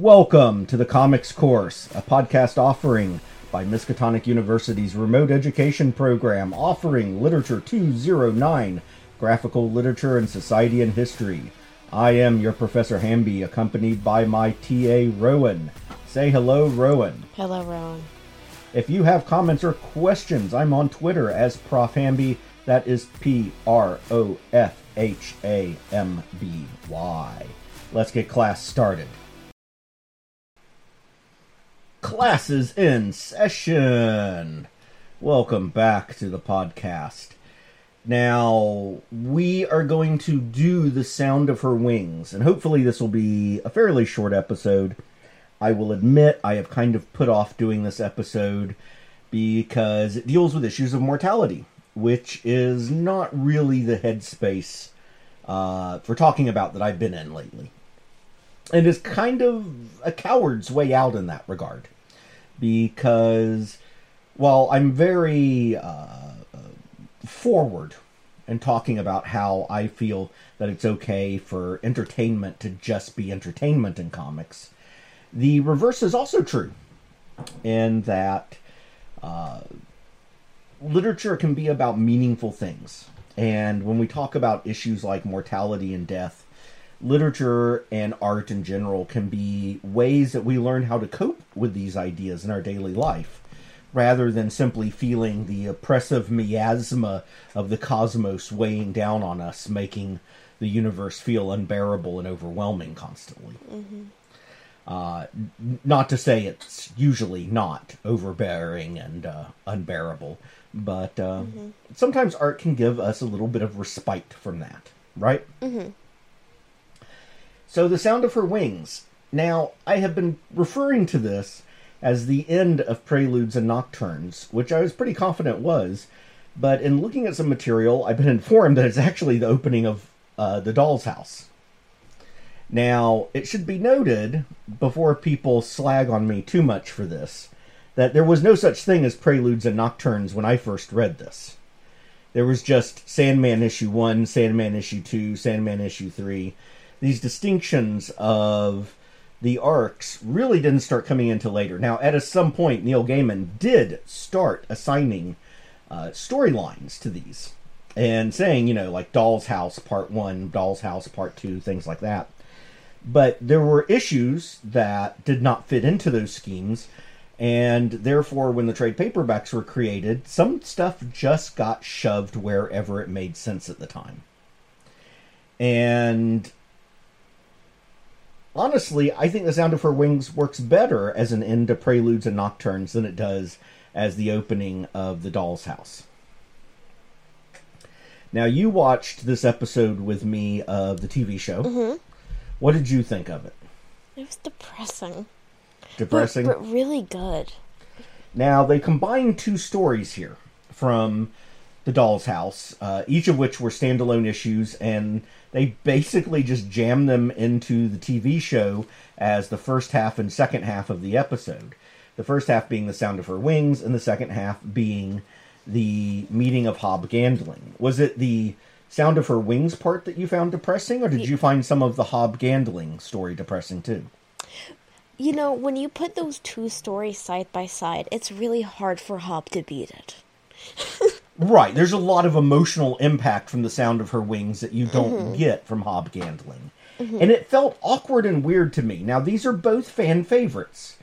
Welcome to the Comics Course, a podcast offering by Miskatonic University's remote education program offering Literature 209, Graphical Literature and Society and History. I am your Professor Hamby, accompanied by my TA Rowan. Say hello, Rowan. Hello, Rowan. If you have comments or questions, I'm on Twitter as Prof Hamby. That is P R O F H A M B Y. Let's get class started. Class is in session. Welcome back to the podcast. Now, we are going to do The Sound of Her Wings, and hopefully, this will be a fairly short episode. I will admit I have kind of put off doing this episode because it deals with issues of mortality, which is not really the headspace uh, for talking about that I've been in lately. And is kind of a coward's way out in that regard. Because while I'm very uh, forward and talking about how I feel that it's okay for entertainment to just be entertainment in comics. The reverse is also true, in that uh, literature can be about meaningful things. And when we talk about issues like mortality and death, literature and art in general can be ways that we learn how to cope with these ideas in our daily life rather than simply feeling the oppressive miasma of the cosmos weighing down on us, making the universe feel unbearable and overwhelming constantly. Mm-hmm. Uh, not to say it's usually not overbearing and uh, unbearable, but uh, mm-hmm. sometimes art can give us a little bit of respite from that, right? Mm-hmm. So, The Sound of Her Wings. Now, I have been referring to this as the end of Preludes and Nocturnes, which I was pretty confident was. But in looking at some material, I've been informed that it's actually the opening of uh, The Doll's House. Now, it should be noted, before people slag on me too much for this, that there was no such thing as Preludes and Nocturnes when I first read this. There was just Sandman issue 1, Sandman issue 2, Sandman issue 3. These distinctions of the arcs really didn't start coming into later. Now, at some point, Neil Gaiman did start assigning uh, storylines to these and saying, you know, like Doll's House Part 1, Doll's House Part 2, things like that. But there were issues that did not fit into those schemes, and therefore, when the trade paperbacks were created, some stuff just got shoved wherever it made sense at the time. And honestly, I think The Sound of Her Wings works better as an end to Preludes and Nocturnes than it does as the opening of The Doll's House. Now, you watched this episode with me of the TV show. Mm-hmm. What did you think of it? It was depressing. Depressing? But, but really good. Now, they combine two stories here from The Doll's House, uh, each of which were standalone issues, and they basically just jammed them into the TV show as the first half and second half of the episode. The first half being the sound of her wings, and the second half being the meeting of Hob Gadling. Was it the sound of her wings part that you found depressing, or did you find some of the Hob Gadling story depressing too? You know, when you put those two stories side by side, it's really hard for Hob to beat it. Right. There's a lot of emotional impact from the sound of her wings that you don't mm-hmm. get from Hob Gadling. Mm-hmm. And it felt awkward and weird to me. Now, these are both fan favorites.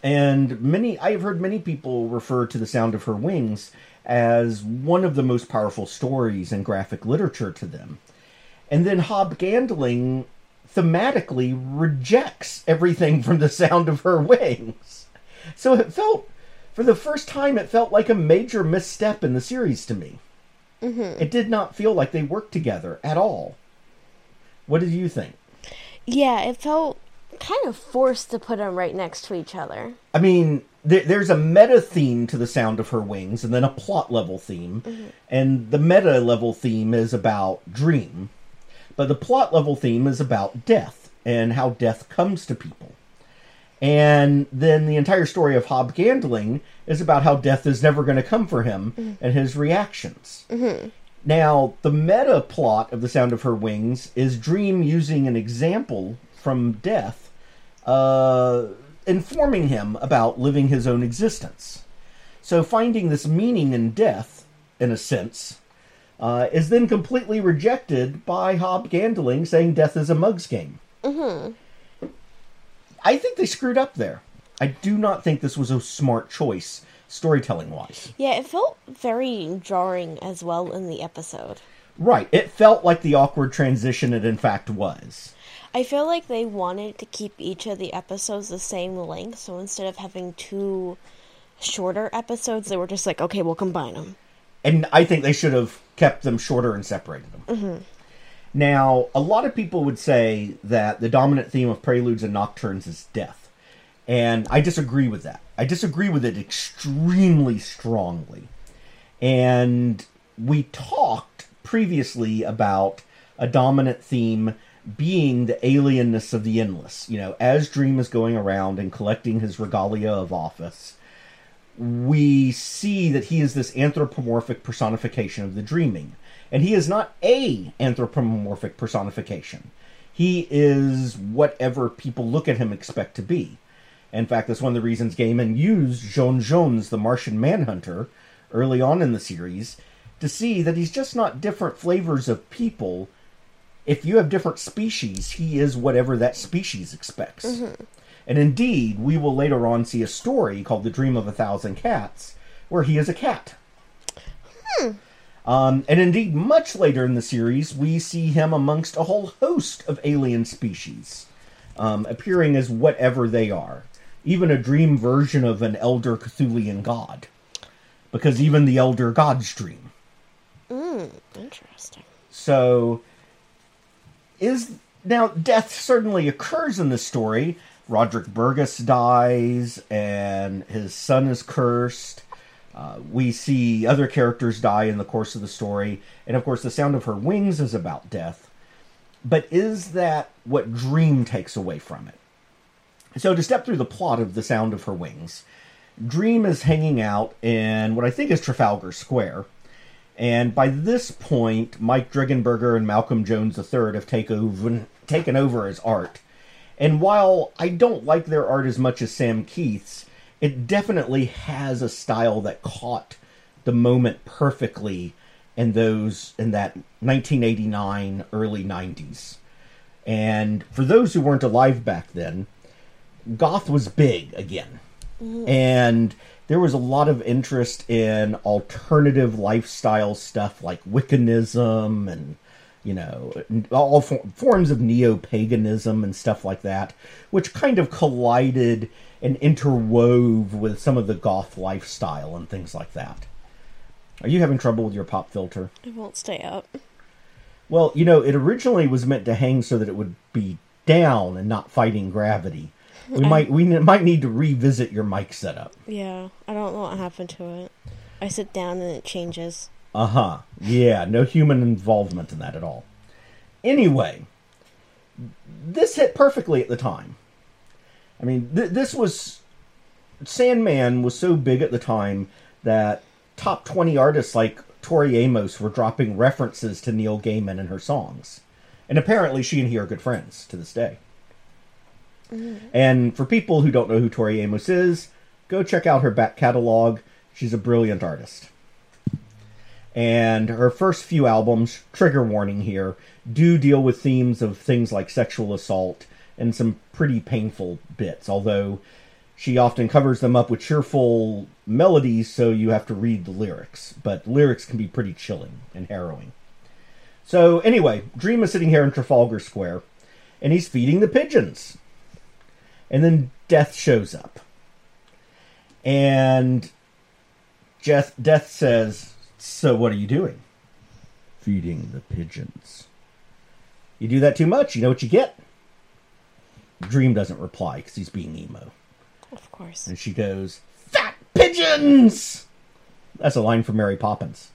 And many, I've heard many people refer to the sound of her wings as one of the most powerful stories in graphic literature to them. And then Hob Gadling thematically rejects everything from the sound of her wings. So it felt for the first time, it felt like a major misstep in the series to me. Mm-hmm. It did not feel like they worked together at all. What did you think? Yeah, it felt kind of forced to put them right next to each other. I mean, there's a meta theme to the sound of her wings, and then a plot level theme. Mm-hmm. And the meta level theme is about dream, but the plot level theme is about death and how death comes to people. And then the entire story of Hob Gadling is about how death is never going to come for him mm-hmm. and his reactions. Mm-hmm. Now, the meta plot of The Sound of Her Wings is Dream using an example from death uh, informing him about living his own existence. So, finding this meaning in death, in a sense, uh, is then completely rejected by Hob Gadling, saying death is a mug's game. Mm-hmm. I think they screwed up there. I do not think this was a smart choice, storytelling wise. Yeah, it felt very jarring as well in the episode. Right. It felt like the awkward transition it in fact was. I feel like they wanted to keep each of the episodes the same length, so instead of having two shorter episodes, they were just like, okay, we'll combine them. And I think they should have kept them shorter and separated them. Mm-hmm. Now, a lot of people would say that the dominant theme of Preludes and Nocturnes is death. And I disagree with that. I disagree with it extremely strongly. And we talked previously about a dominant theme being the alienness of the endless. You know, as Dream is going around and collecting his regalia of office, we see that he is this anthropomorphic personification of the dreaming. And he is not a anthropomorphic personification. He is whatever people look at him expect to be. In fact, that's one of the reasons Gaiman used J'onn Jones, the Martian Manhunter, early on in the series, to see that he's just not different flavors of people. If you have different species, he is whatever that species expects. Mm-hmm. And indeed, we will later on see a story called The Dream of a Thousand Cats, where he is a cat. Hmm. Um, and indeed, much later in the series, we see him amongst a whole host of alien species, um, appearing as whatever they are. Even a dream version of an elder Cthulian god. Because even the elder gods dream. Mm, interesting. So, is now death certainly occurs in this story. Roderick Burgess dies, and his son is cursed. Uh, we see other characters die in the course of the story, and of course, the sound of her wings is about death. But is that what Dream takes away from it? So, to step through the plot of The Sound of Her Wings, Dream is hanging out in what I think is Trafalgar Square. And by this point, Mike Dringenberg and Malcolm Jones III have take over, taken over his art. And while I don't like their art as much as Sam Kieth's, it definitely has a style that caught the moment perfectly in those in that 1989 early 90s. And for those who weren't alive back then, goth was big again. Mm. And there was a lot of interest in alternative lifestyle stuff like Wiccanism and you know all for- forms of neo-paganism and stuff like that, which kind of collided and interwove with some of the goth lifestyle and things like that. Are you having trouble with your pop filter? It won't stay up. Well, you know, it originally was meant to hang so that it would be down and not fighting gravity. We might we might need to revisit your mic setup. Yeah, I don't know what happened to it. I sit down and it changes. Uh huh. Yeah, no human involvement in that at all. Anyway, this hit perfectly at the time. I mean, th- this was Sandman was so big at the time that top 20 artists like Tori Amos were dropping references to Neil Gaiman in her songs. And apparently she and he are good friends to this day. And for people who don't know who Tori Amos is, go check out her back catalog. She's a brilliant artist. And her first few albums, trigger warning here, do deal with themes of things like sexual assault and some pretty painful bits, although she often covers them up with cheerful melodies, so you have to read the lyrics. But lyrics can be pretty chilling and harrowing. So, anyway, Dream is sitting here in Trafalgar Square, and he's feeding the pigeons. And then Death shows up. And Death says, So, what are you doing? Feeding the pigeons. You do that too much, you know what you get? Dream doesn't reply because he's being emo. Of course. And she goes, Fat pigeons! That's a line from Mary Poppins.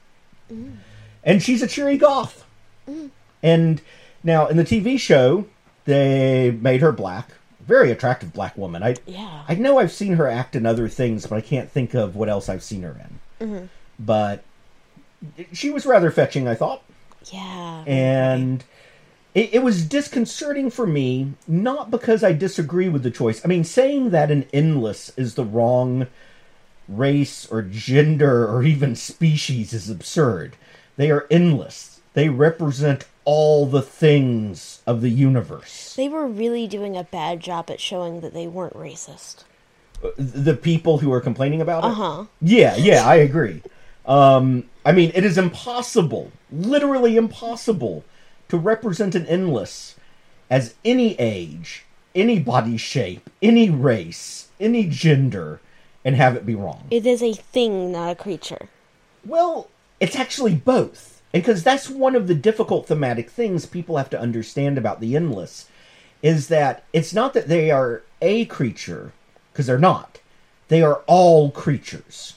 Mm. And she's a cheery goth. Mm. And now in the TV show, they made her black. Very attractive black woman. I Yeah. I know I've seen her act in other things, but I can't think of what else I've seen her in. Mm-hmm. But she was rather fetching, I thought. Yeah. And it, it was disconcerting for me, not because I disagree with the choice. I mean, saying that an endless is the wrong race or gender or even species is absurd. They are endless. They represent all the things of the universe. They were really doing a bad job at showing that they weren't racist. The people who are complaining about it? Uh-huh. Yeah, yeah, I agree. Um, I mean, it is impossible, literally impossible, to represent an endless as any age, any body shape, any race, any gender, and have it be wrong. It is a thing, not a creature. Well, it's actually both. Because that's one of the difficult thematic things people have to understand about the endless is that it's not that they are a creature, because they're not. They are all creatures.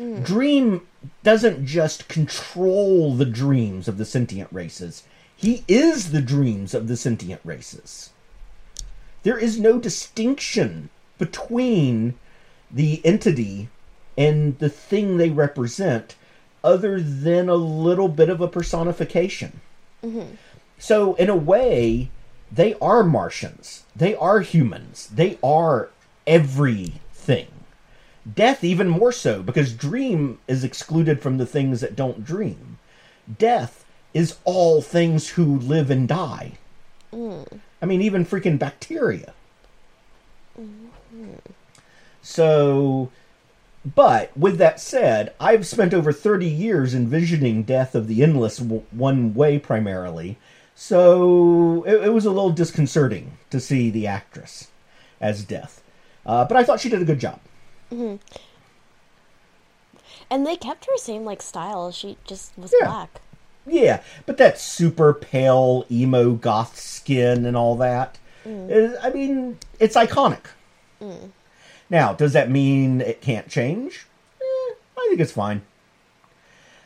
Mm. Dream doesn't just control the dreams of the sentient races, he is the dreams of the sentient races. There is no distinction between the entity and the thing they represent other than a little bit of a personification. Mm-hmm. So, in a way, they are Martians. They are humans. They are everything. Death, even more so, because dream is excluded from the things that don't dream. Death is all things who live and die. I mean, even freaking bacteria. So, but with that said, I've spent over 30 years envisioning death of the endless w- one way primarily. So it, it was a little disconcerting to see the actress as death. Uh, but I thought she did a good job. And they kept her same like style. She just was Yeah. black. Yeah, but that super pale emo goth skin and all that. is- I mean, it's iconic. Now, does that mean it can't change? Eh, I think it's fine.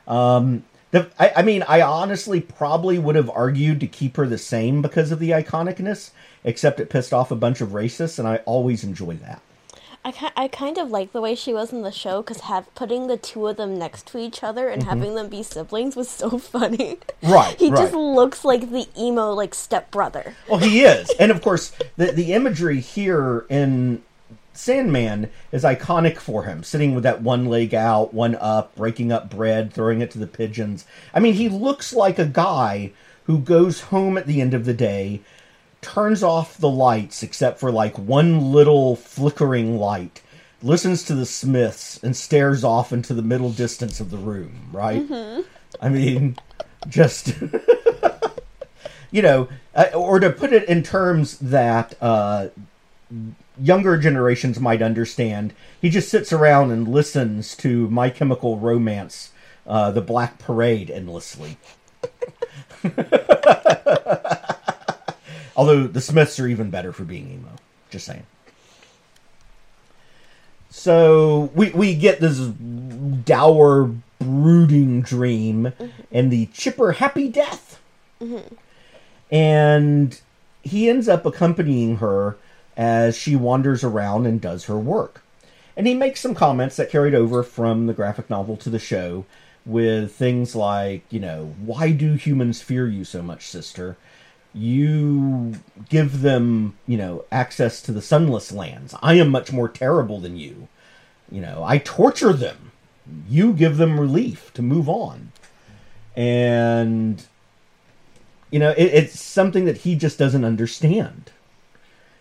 Um, the I, I mean, I honestly probably would have argued to keep her the same because of the iconicness, except it pissed off a bunch of racists, and I always enjoy that. I, ki- I kind of like the way she was in the show because have putting the two of them next to each other and having them be siblings was so funny. Mm-hmm. Right, he right. just looks like the emo like stepbrother. Well, he is, and of course, the the imagery here in Sandman is iconic for him, sitting with that one leg out, one up, breaking up bread, throwing it to the pigeons. I mean, he looks like a guy who goes home at the end of the day, turns off the lights except for like one little flickering light, listens to the Smiths, and stares off into the middle distance of the room. Right? I mean, just you know, uh, or to put it in terms that uh, younger generations might understand, he just sits around and listens to My Chemical Romance, uh, The Black Parade, endlessly. Although the Smiths are even better for being emo. Just saying. So we we get this dour, brooding dream and the chipper happy death. And he ends up accompanying her as she wanders around and does her work. And he makes some comments that carried over from the graphic novel to the show with things like, you know, why do humans fear you so much, sister? You give them, you know, access to the sunless lands. I am much more terrible than you. You know, I torture them. You give them relief to move on. And you know, it, it's something that he just doesn't understand.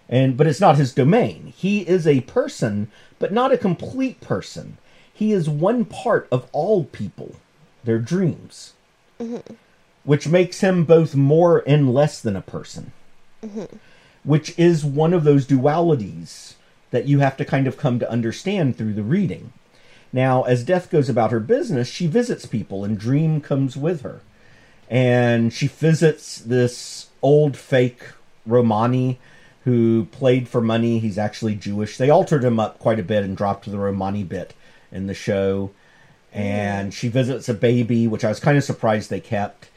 And but it's not his domain. He is a person, but not a complete person. He is one part of all people, their dreams, mm-hmm. Which makes him both more and less than a person. Mm-hmm. Which is one of those dualities that you have to kind of come to understand through the reading. Now, as Death goes about her business, she visits people, and Dream comes with her and she visits this old fake Romani who played for money. He's actually Jewish. They altered him up quite a bit and dropped the Romani bit in the show. And mm. she visits a baby, which I was kind of surprised they kept.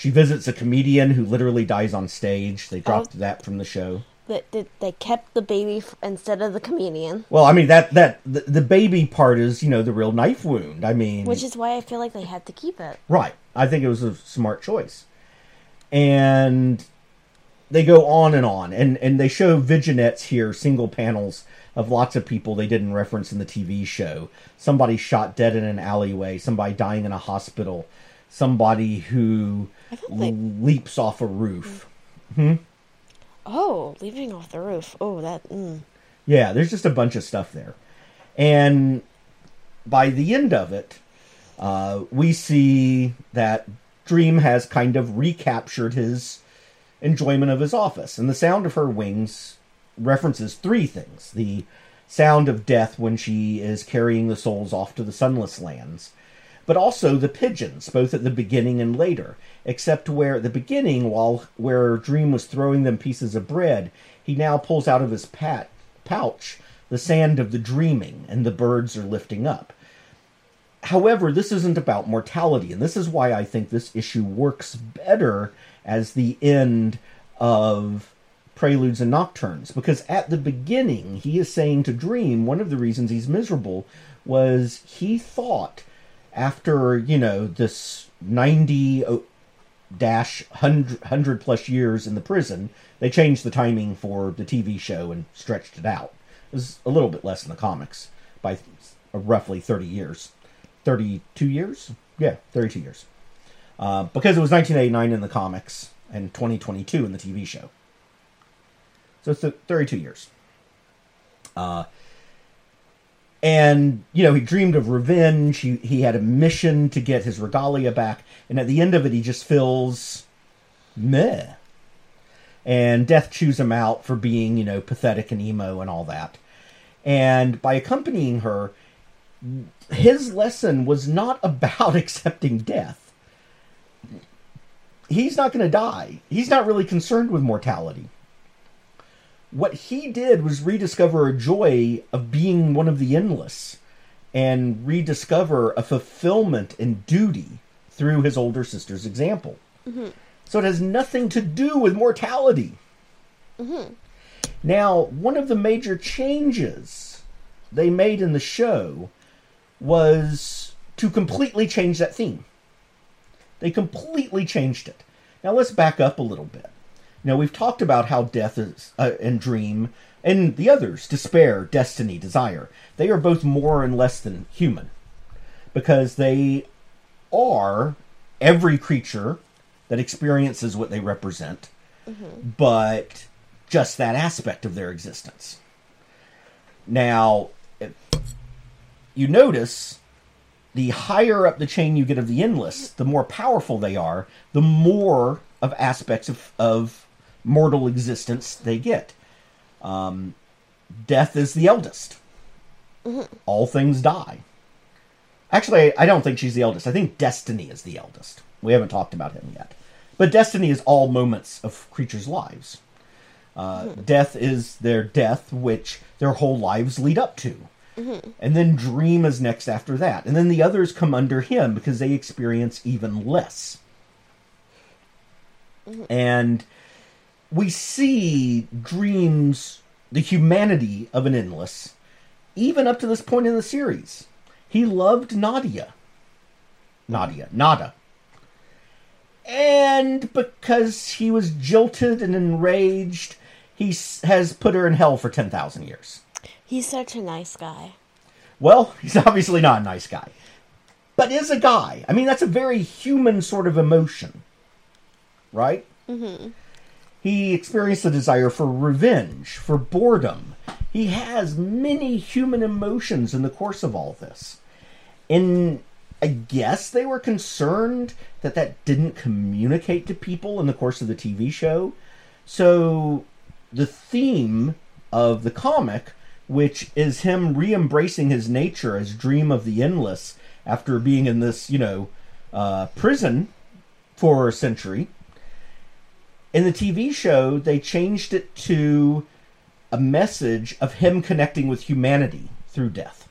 She visits a comedian who literally dies on stage. They oh. dropped that from the show. That that they kept the baby f- instead of the comedian, Well, I mean that that the, the baby part is you know the real knife wound. I mean, which is why I feel like they had to keep it. Right. I think it was a smart choice. and they go on and on, and and they show vignettes here, single panels of lots of people they didn't reference in the TV show. Somebody shot dead in an alleyway, somebody dying in a hospital, somebody who they- leaps off a roof. Oh, leaving off the roof. Oh, that. Mm. Yeah, there's just a bunch of stuff there. And by the end of it, uh, we see that Dream has kind of recaptured his enjoyment of his office. And the sound of her wings references three things the sound of death when she is carrying the souls off to the sunless lands, but also the pigeons, both at the beginning and later. Except where at the beginning, while where Dream was throwing them pieces of bread, he now pulls out of his pat, pouch the sand of the dreaming, and the birds are lifting up. However, this isn't about mortality, and this is why I think this issue works better as the end of Preludes and Nocturnes. Because at the beginning, he is saying to Dream, one of the reasons he's miserable was he thought after, you know, this 90 dash 100, 100 plus years in the prison, they changed the timing for the TV show and stretched it out. It was a little bit less in the comics by roughly 30 years. 32 years? Yeah, 32 years. Uh, because it was 1989 in the comics and 2022 in the TV show. So it's th- 32 years. Uh, and, you know, he dreamed of revenge. He, he had a mission to get his regalia back. And at the end of it, he just feels meh. And Death chews him out for being, you know, pathetic and emo and all that. And by accompanying her, his lesson was not about accepting death. He's not going to die. He's not really concerned with mortality. What he did was rediscover a joy of being one of the endless and rediscover a fulfillment and duty through his older sister's example. Mm-hmm. So it has nothing to do with mortality. Mm-hmm. Now, one of the major changes they made in the show was to completely change that theme. They completely changed it. Now let's back up a little bit. Now we've talked about how death is uh, and dream and the others, despair, destiny, desire. They are both more and less than human because they are every creature that experiences what they represent, but just that aspect of their existence. Now, you notice the higher up the chain you get of the endless, the more powerful they are, the more of aspects of, of mortal existence they get. Um, death is the eldest. All things die. Actually, I don't think she's the eldest. I think Destiny is the eldest. We haven't talked about him yet. But Destiny is all moments of creatures' lives. Uh, Death is their death, which their whole lives lead up to. And then Dream is next after that. And then the others come under him because they experience even less. And we see Dream's, the humanity of an endless, even up to this point in the series. He loved Nadia. Nadia. Nada. And because he was jilted and enraged, he has put her in hell for 10,000 years. He's such a nice guy. Well, he's obviously not a nice guy, but is a guy. I mean, that's a very human sort of emotion, right? Mm-hmm. He experienced a desire for revenge, for boredom. He has many human emotions in the course of all this. And I guess they were concerned that that didn't communicate to people in the course of the TV show. So the theme of the comic, which is him re embracing his nature as Dream of the Endless after being in this, you know, uh, prison for a century. In the TV show, they changed it to a message of him connecting with humanity through death.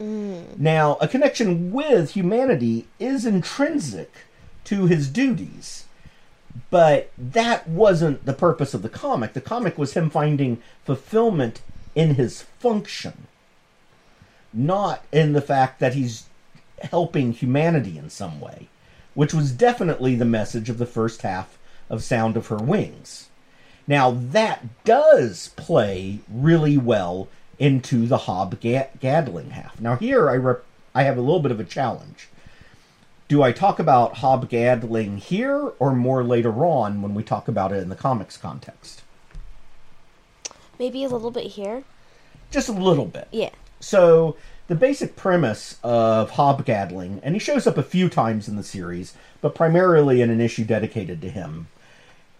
Mm. Now, a connection with humanity is intrinsic to his duties, but that wasn't the purpose of the comic. The comic was him finding fulfillment in his function, not in the fact that he's helping humanity in some way. which was definitely the message of the first half of Sound of Her Wings. Now, that does play really well into the Hob Gadling half. Now, here I, rep- I have a little bit of a challenge. Do I talk about Hob Gadling here or more later on when we talk about it in the comics context? Maybe a little bit here. Just a little bit. Yeah. So, the basic premise of Hob Gadling, and he shows up a few times in the series, but primarily in an issue dedicated to him,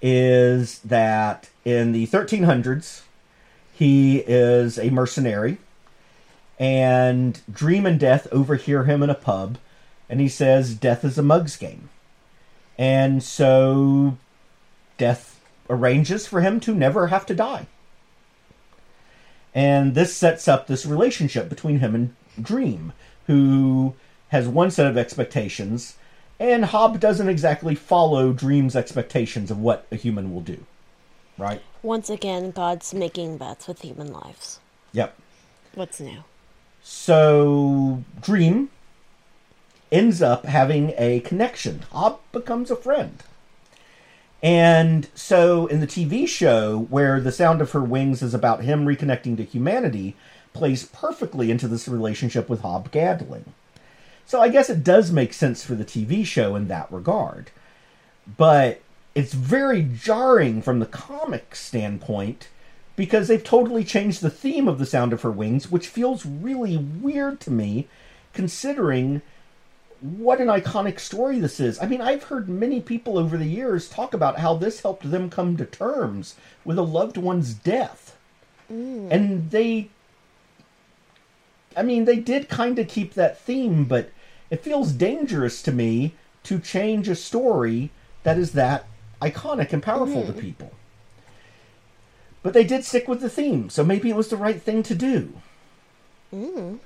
is that in the 1300s, he is a mercenary, and Dream and Death overhear him in a pub, and he says Death is a mug's game. And so Death arranges for him to never have to die. And this sets up this relationship between him and Dream, who has one set of expectations and Hob doesn't exactly follow Dream's expectations of what a human will do. Right? Once again, God's making bets with human lives. Yep. What's new? So, Dream ends up having a connection. Hob becomes a friend. And so, in the TV show, where The Sound of Her Wings is about him reconnecting to humanity, plays perfectly into this relationship with Hob Gadling. So I guess it does make sense for the TV show in that regard. But it's very jarring from the comic standpoint because they've totally changed the theme of The Sound of Her Wings, which feels really weird to me considering what an iconic story this is. I mean, I've heard many people over the years talk about how this helped them come to terms with a loved one's death. Mm. And they I mean, they did kind of keep that theme, but it feels dangerous to me to change a story that is that iconic and powerful mm-hmm. to people. But they did stick with the theme, so maybe it was the right thing to do. Mm.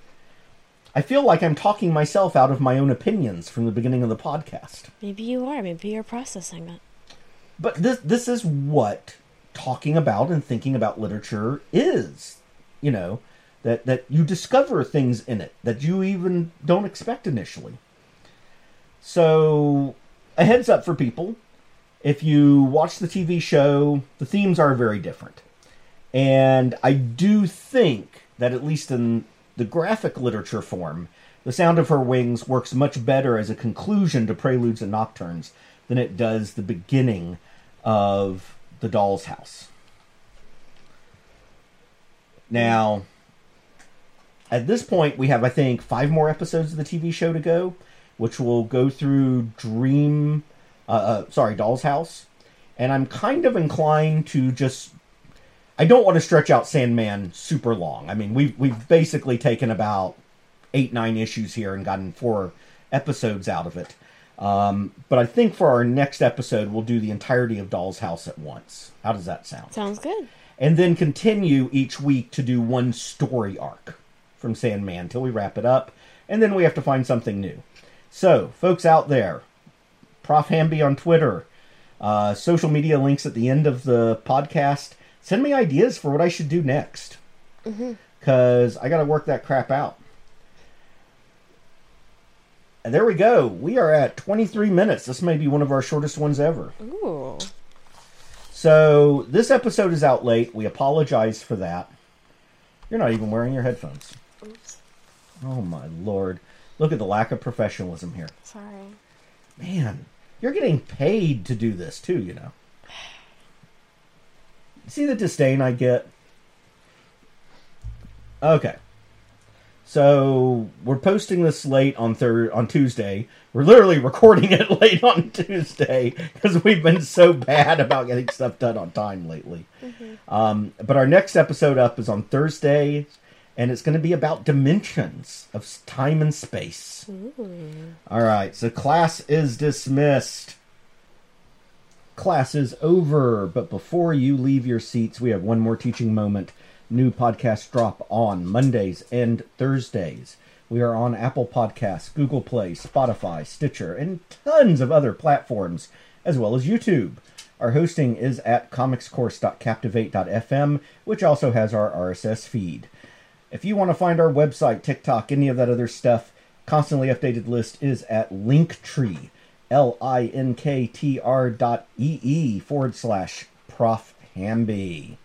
I feel like I'm talking myself out of my own opinions from the beginning of the podcast. Maybe you are. Maybe you're processing it. But this this is what talking about and thinking about literature is. You know, that that you discover things in it that you even don't expect initially. So, a heads up for people: if you watch the TV show, the themes are very different, and I do think that at least in the graphic literature form, the Sound of Her Wings works much better as a conclusion to Preludes and Nocturnes than it does the beginning of The Doll's House. Now, at this point, we have, I think, five more episodes of the TV show to go, which will go through Dream, uh, uh, sorry, Doll's House. And I'm kind of inclined to just. I don't want to stretch out Sandman super long. I mean, we've, we've basically taken about eight, nine issues here and gotten four episodes out of it. Um, but I think for our next episode, we'll do the entirety of Doll's House at once. How does that sound? Sounds good. And then continue each week to do one story arc from Sandman until we wrap it up, and then we have to find something new. So, folks out there, Prof Hamby on Twitter, uh, social media links at the end of the podcast. Send me ideas for what I should do next, because mm-hmm. I got to work that crap out. And there we go. We are at 23 minutes. This may be one of our shortest ones ever. Ooh. So, this episode is out late. We apologize for that. You're not even wearing your headphones. Oops. Oh my lord. Look at the lack of professionalism here. Sorry. Man, you're getting paid to do this too, you know. See the disdain I get? Okay. So we're posting this late on third on Tuesday. We're literally recording it late on Tuesday because we've been so bad about getting stuff done on time lately. Mm-hmm. Um, but our next episode up is on Thursday, and it's going to be about dimensions of time and space. Ooh. All right, so class is dismissed. Class is over, but before you leave your seats, we have one more teaching moment. New podcast drop on Mondays and Thursdays. We are on Apple Podcasts, Google Play, Spotify, Stitcher, and tons of other platforms, as well as YouTube. Our hosting is at comicscourse.captivate.fm, which also has our RSS feed. If you want to find our website, TikTok, any of that other stuff, constantly updated list is at Linktree, L I N K T R dot E E forward slash Prof Hamby.